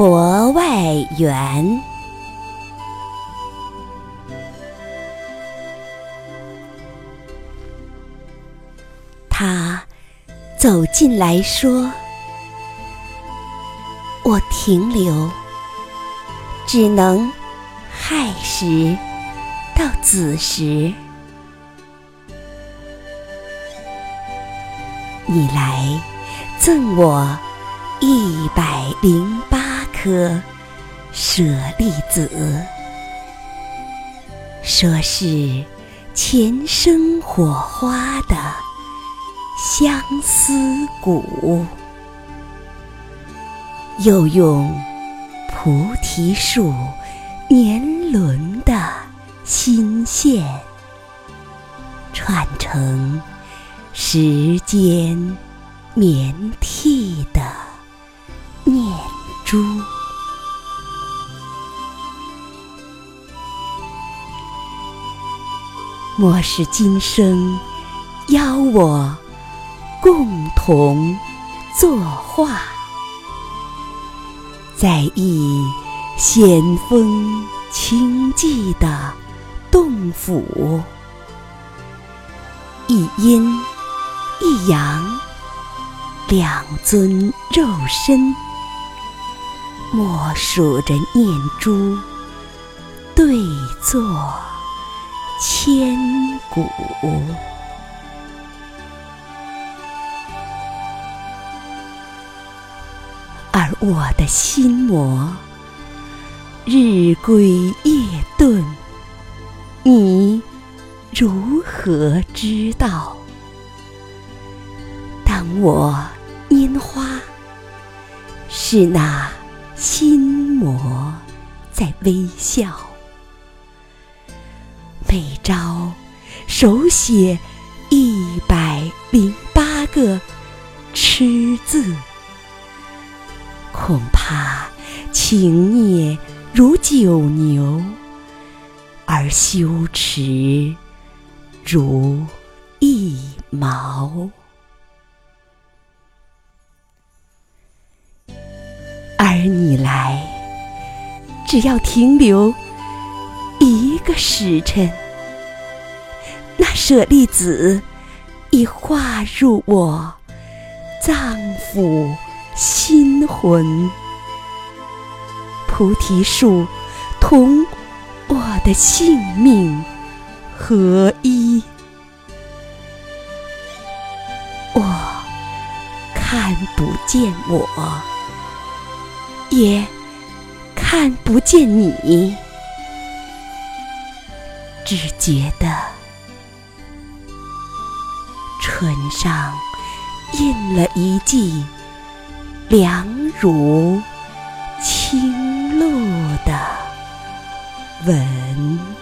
佛外缘，他走进来说：“我停留，只能亥时到子时。你来赠我。”一百零八颗舍利子，说是前生火花的相思谷，又用菩提树年轮的心线串成时间绵替的。珠，莫是今生邀我共同作画，在一险峰清寂的洞府，一阴一阳两尊肉身。默数着念珠，对坐千古。而我的心魔，日归夜遁，你如何知道？当我拈花，是那。心魔在微笑，每朝手写一百零八个痴字，恐怕情孽如九牛，而羞耻如一毛。而你来，只要停留一个时辰，那舍利子已化入我脏腑心魂，菩提树同我的性命合一，我看不见我。也看不见你，只觉得唇上印了一记凉如清露的吻。